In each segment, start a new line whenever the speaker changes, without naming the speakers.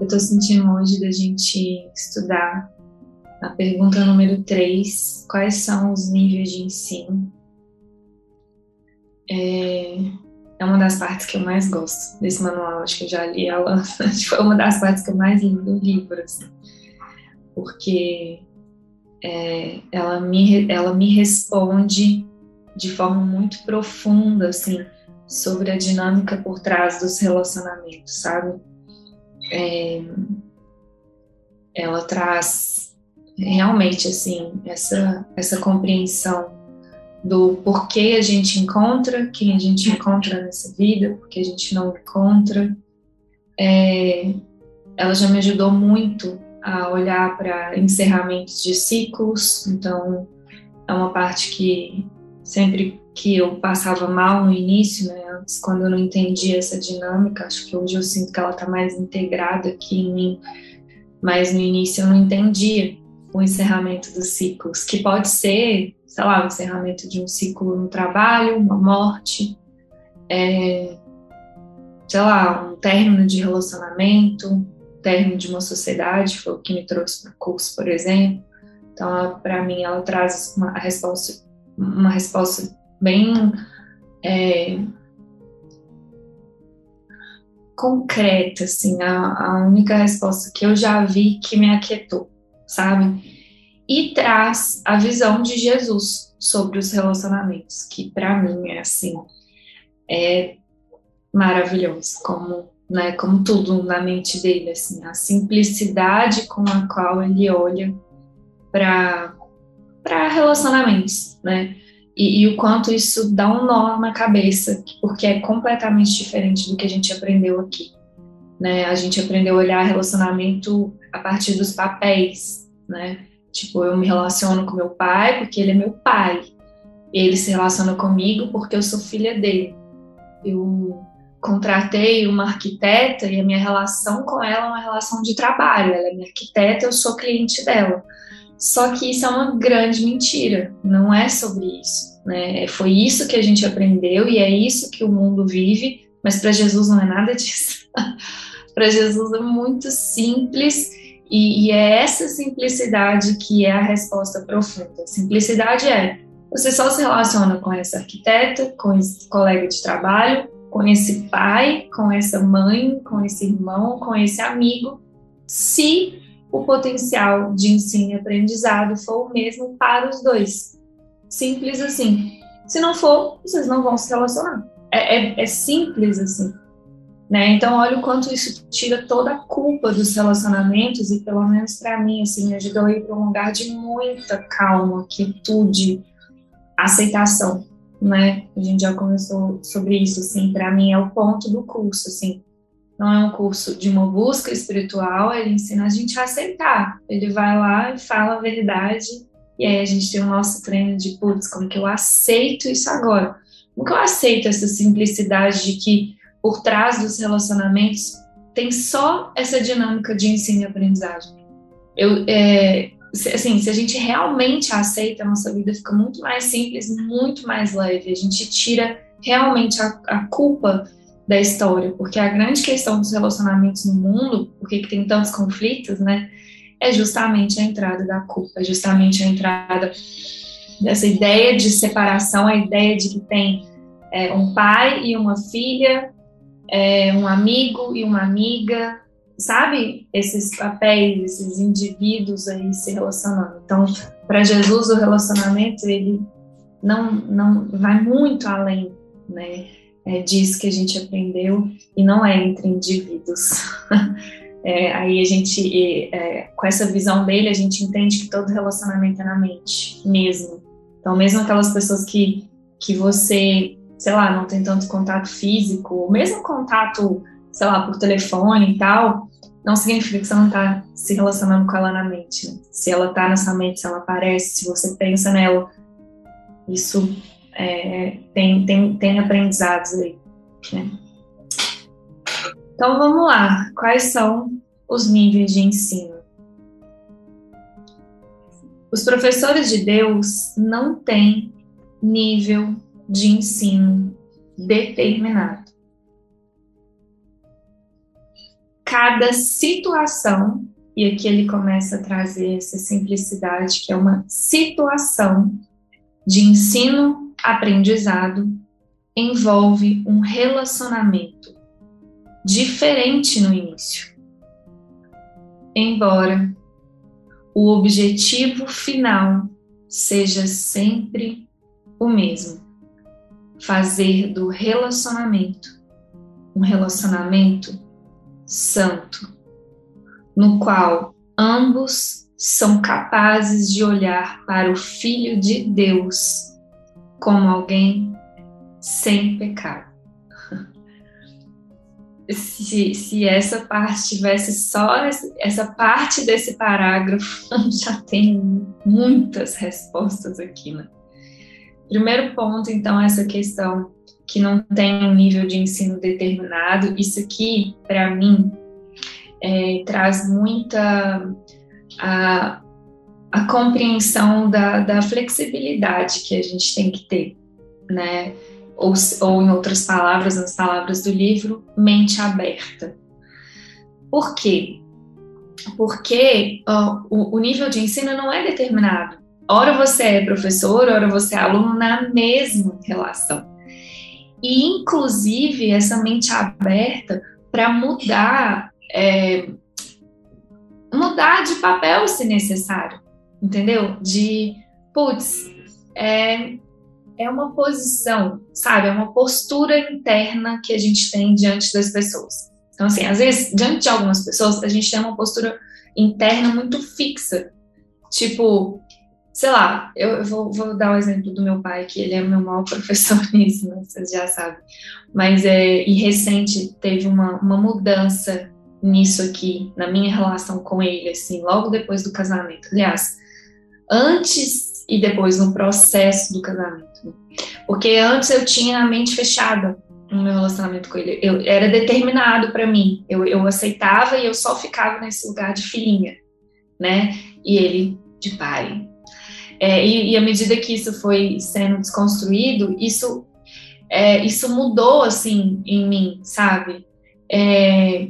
Eu estou sentindo hoje da gente estudar a pergunta número 3, quais são os níveis de ensino? É, é uma das partes que eu mais gosto desse manual, acho que eu já li ela, foi uma das partes que eu mais li do livro, assim, porque é, ela, me, ela me responde de forma muito profunda, assim, sobre a dinâmica por trás dos relacionamentos, sabe? É, ela traz realmente, assim, essa, essa compreensão do porquê a gente encontra, quem a gente encontra nessa vida, porque a gente não encontra. É, ela já me ajudou muito a olhar para encerramentos de ciclos, então é uma parte que sempre que eu passava mal no início, né, antes, quando eu não entendia essa dinâmica, acho que hoje eu sinto que ela está mais integrada aqui em mim, mas no início eu não entendia o encerramento dos ciclos, que pode ser, sei lá, o encerramento de um ciclo no trabalho, uma morte, é, sei lá, um término de relacionamento, término de uma sociedade, foi o que me trouxe para o curso, por exemplo. Então, para mim, ela traz uma resposta, uma resposta bem é, concreta, assim, a, a única resposta que eu já vi que me aquietou, sabe? E traz a visão de Jesus sobre os relacionamentos, que para mim é assim, é maravilhoso, como né, como tudo na mente dele, assim, a simplicidade com a qual ele olha para para relacionamentos, né? E, e, o quanto isso dá um nó na cabeça, porque é completamente diferente do que a gente aprendeu aqui, né? A gente aprendeu a olhar relacionamento a partir dos papéis, né? Tipo, eu me relaciono com meu pai porque ele é meu pai. Ele se relaciona comigo porque eu sou filha dele. Eu contratei uma arquiteta e a minha relação com ela é uma relação de trabalho. Ela é minha arquiteta, eu sou cliente dela. Só que isso é uma grande mentira, não é sobre isso. Né? Foi isso que a gente aprendeu e é isso que o mundo vive, mas para Jesus não é nada disso. para Jesus é muito simples e, e, é essa simplicidade que é a resposta profunda. Simplicidade é você só se relaciona com essa arquiteta, com esse colega de trabalho, com esse pai, com essa mãe, com esse irmão, com esse amigo, se o potencial de ensino e aprendizado for o mesmo para os dois. Simples assim. Se não for, vocês não vão se relacionar. É, é, é simples assim. Né? Então, olha o quanto isso tira toda a culpa dos relacionamentos e, pelo menos para mim, assim, me ajudou a ir para um lugar de muita calma, quietude, aceitação né? A gente já conversou sobre isso, assim, para mim é o ponto do curso, assim. Não é um curso de uma busca espiritual, ele ensina a gente a aceitar. Ele vai lá e fala a verdade, e aí a gente tem o nosso treino de, putz, como que eu aceito isso agora? Como que eu aceito essa simplicidade de que por trás dos relacionamentos tem só essa dinâmica de ensino e aprendizagem? Eu, é, assim, se a gente realmente aceita, a nossa vida fica muito mais simples, muito mais leve. A gente tira realmente a, a culpa da história, porque a grande questão dos relacionamentos no mundo, porque que tem tantos conflitos, né, é justamente a entrada da culpa, é justamente a entrada dessa ideia de separação, a ideia de que tem é, um pai e uma filha, é, um amigo e uma amiga, sabe, esses papéis, esses indivíduos aí se relacionando. Então, para Jesus, o relacionamento, ele não, não vai muito além, né, é, disso que a gente aprendeu, e não é entre indivíduos. é, aí a gente, é, com essa visão dele, a gente entende que todo relacionamento é na mente, mesmo. Então, mesmo aquelas pessoas que, que você, sei lá, não tem tanto contato físico, mesmo contato sei lá, por telefone e tal, não significa que você não está se relacionando com ela na mente. Né? Se ela está na sua mente, se ela aparece, se você pensa nela, isso é, tem, tem, tem aprendizados aí. Né? Então vamos lá, quais são os níveis de ensino? Os professores de Deus não têm nível de ensino determinado. cada situação, e aqui ele começa a trazer essa simplicidade, que é uma situação de ensino, aprendizado, envolve um relacionamento diferente no início. Embora o objetivo final seja sempre o mesmo: fazer do relacionamento um relacionamento santo, no qual ambos são capazes de olhar para o Filho de Deus como alguém sem pecado. Se, se essa parte tivesse só essa parte desse parágrafo, já tem muitas respostas aqui, né? Primeiro ponto, então, essa questão que não tem um nível de ensino determinado. Isso aqui, para mim, é, traz muita a, a compreensão da, da, flexibilidade que a gente tem que ter, né? Ou, ou, em outras palavras, nas palavras do livro, mente aberta. Por quê? Porque ó, o, o nível de ensino não é determinado. Ora você é professor, ora você é aluno na mesma relação e inclusive essa mente aberta para mudar é, mudar de papel se necessário, entendeu? De putz, é, é uma posição, sabe? É uma postura interna que a gente tem diante das pessoas. Então, assim, às vezes, diante de algumas pessoas, a gente tem uma postura interna muito fixa. Tipo, sei lá, eu, vou, vou, dar o exemplo do meu pai, que ele é meu maior professor nisso, né, vocês já sabem. Mas é, e recente teve uma, uma mudança nisso aqui, na minha relação com ele, assim, logo depois do casamento. Aliás, antes e depois no processo do casamento. Porque antes eu tinha a mente fechada no meu relacionamento com ele. Eu era determinado para mim. Eu, eu aceitava e eu só ficava nesse lugar de filhinha, né? E ele de pai, é, e, e à medida que isso foi sendo desconstruído, isso, é, isso mudou, assim, em mim, sabe? É,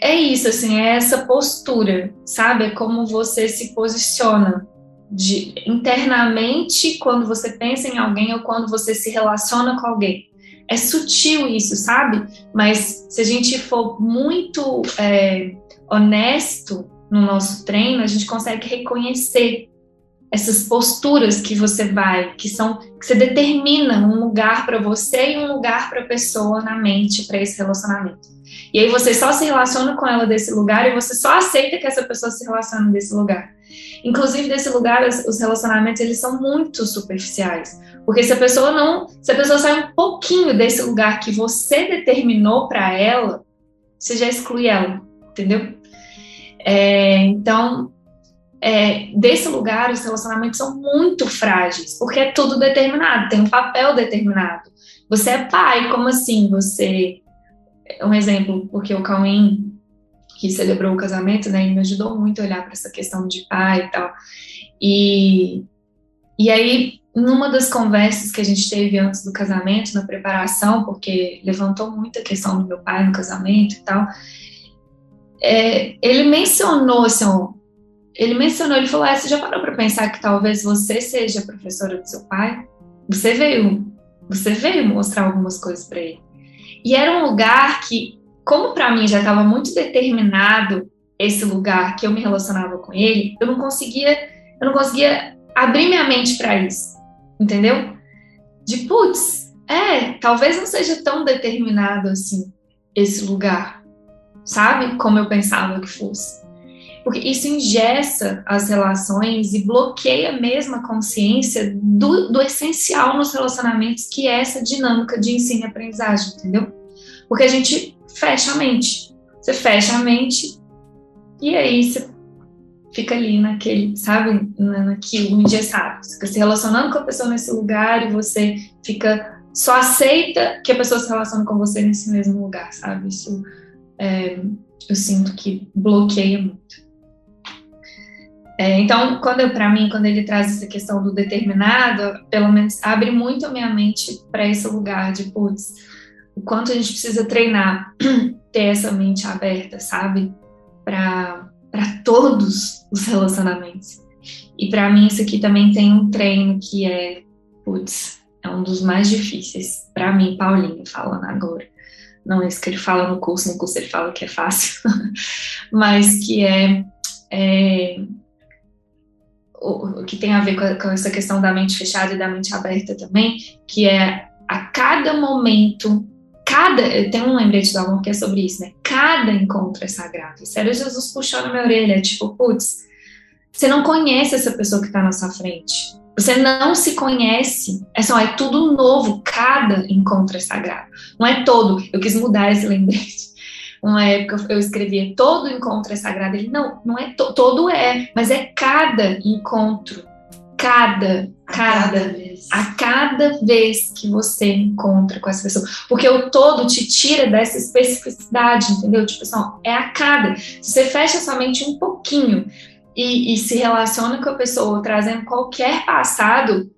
é isso, assim, é essa postura, sabe? É como você se posiciona de, internamente quando você pensa em alguém ou quando você se relaciona com alguém. É sutil isso, sabe? Mas se a gente for muito é, honesto no nosso treino, a gente consegue reconhecer essas posturas que você vai, que são que você determina um lugar para você e um lugar para a pessoa na mente para esse relacionamento. E aí você só se relaciona com ela desse lugar e você só aceita que essa pessoa se relacione desse lugar. Inclusive desse lugar os relacionamentos eles são muito superficiais, porque se a pessoa não, se a pessoa sai um pouquinho desse lugar que você determinou para ela, você já exclui ela, entendeu? É, então é, desse lugar, os relacionamentos são muito frágeis, porque é tudo determinado, tem um papel determinado. Você é pai, como assim? Você. Um exemplo, porque o Cauim, que celebrou o casamento, né, ele me ajudou muito a olhar para essa questão de pai e tal. E, e aí, numa das conversas que a gente teve antes do casamento, na preparação, porque levantou muito a questão do meu pai no casamento e tal, é, ele mencionou assim, ele mencionou, ele falou: ah, você já parou para pensar que talvez você seja professora do seu pai? Você veio, você veio mostrar algumas coisas para ele. E era um lugar que, como para mim já estava muito determinado esse lugar que eu me relacionava com ele, eu não conseguia, eu não conseguia abrir minha mente para isso, entendeu? De putz, é, talvez não seja tão determinado assim esse lugar, sabe? Como eu pensava que fosse porque isso ingessa as relações e bloqueia mesmo a consciência do, do essencial nos relacionamentos, que é essa dinâmica de ensino e aprendizagem, entendeu? Porque a gente fecha a mente. Você fecha a mente e aí você fica ali naquele, sabe, naquilo engessado. Você fica se relacionando com a pessoa nesse lugar e você fica só aceita que a pessoa se relacione com você nesse mesmo lugar, sabe? Isso é, eu sinto que bloqueia muito. É, então, quando para mim, quando ele traz essa questão do determinado, pelo menos abre muito a minha mente para esse lugar de, putz, o quanto a gente precisa treinar, ter essa mente aberta, sabe? Para todos os relacionamentos. E para mim, isso aqui também tem um treino que é, putz, é um dos mais difíceis. Para mim, Paulinho, falando agora. Não é isso que ele fala no curso, no curso ele fala que é fácil, mas que é, é o, que tem a ver com, a, com essa questão da mente fechada e da mente aberta também, que é a cada momento cada, tem um lembrete do amor que é sobre isso, né? Cada encontro é sagrado. Sério, Jesus puxou na minha orelha, tipo, putz, você não conhece essa pessoa que está na sua frente. Você não se conhece. É só, é tudo novo. Cada encontro é sagrado. Não é todo. Eu quis mudar esse lembrete. Uma época eu escrevia todo encontro é sagrado. Ele, não, não é to, todo é, mas é cada encontro. Cada, cada, cada vez. a cada vez que você encontra com essa pessoa. Porque o todo te tira dessa especificidade, entendeu? Tipo assim, é a cada. Se você fecha somente um pouquinho e, e se relaciona com a pessoa trazendo qualquer passado,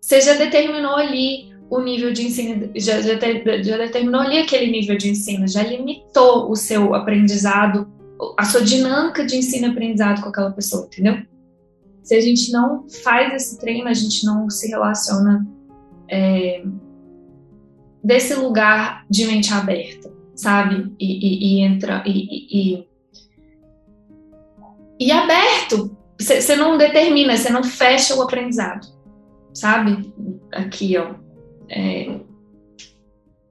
você já determinou ali o nível de ensino, já, já, já, determinou ali aquele nível de ensino, já limitou o seu aprendizado, a sua dinâmica de ensino e aprendizado com aquela pessoa, entendeu? Se a gente não faz esse treino, a gente não se relaciona é, desse lugar de mente aberta, sabe? E, e, e entra e, e e aberto. Você não determina, você não fecha o aprendizado, sabe? Aqui, ó. É...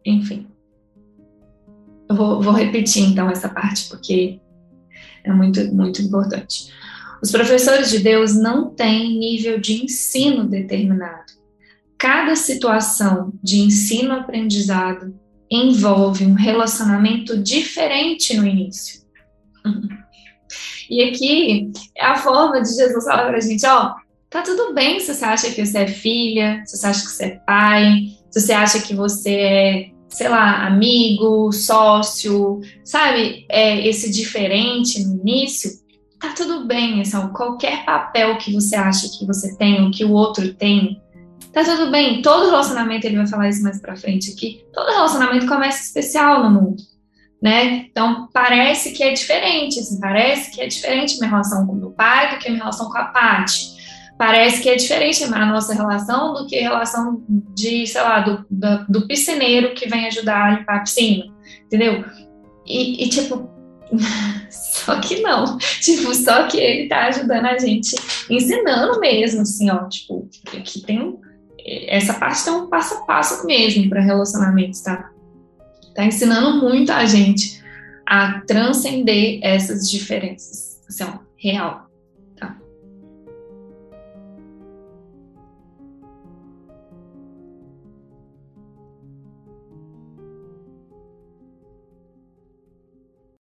Enfim. Eu vou, vou repetir então essa parte, porque é muito, muito importante. Os professores de Deus não têm nível de ensino determinado. Cada situação de ensino-aprendizado envolve um relacionamento diferente no início. E aqui é a forma de Jesus falar pra gente, ó, tá tudo bem se você acha que você é filha, se você acha que você é pai, se você acha que você é, sei lá, amigo, sócio, sabe? É esse diferente no início, tá tudo bem, assim, qualquer papel que você acha que você tem, ou que o outro tem, tá tudo bem. Todo relacionamento, ele vai falar isso mais pra frente aqui, todo relacionamento começa especial no mundo né? Então, parece que é diferente, assim, parece que é diferente minha relação com meu pai do que minha relação com a Paty. Parece que é diferente a nossa relação do que a relação de, sei lá, do, do, do piscineiro que vem ajudar a limpar a piscina, entendeu? E, e, tipo, só que não, tipo, só que ele tá ajudando a gente, ensinando mesmo, assim, ó, tipo, aqui tem, essa parte tem um passo a passo mesmo para relacionamentos, tá? Está ensinando muito a gente a transcender essas diferenças. Assim, ó, real.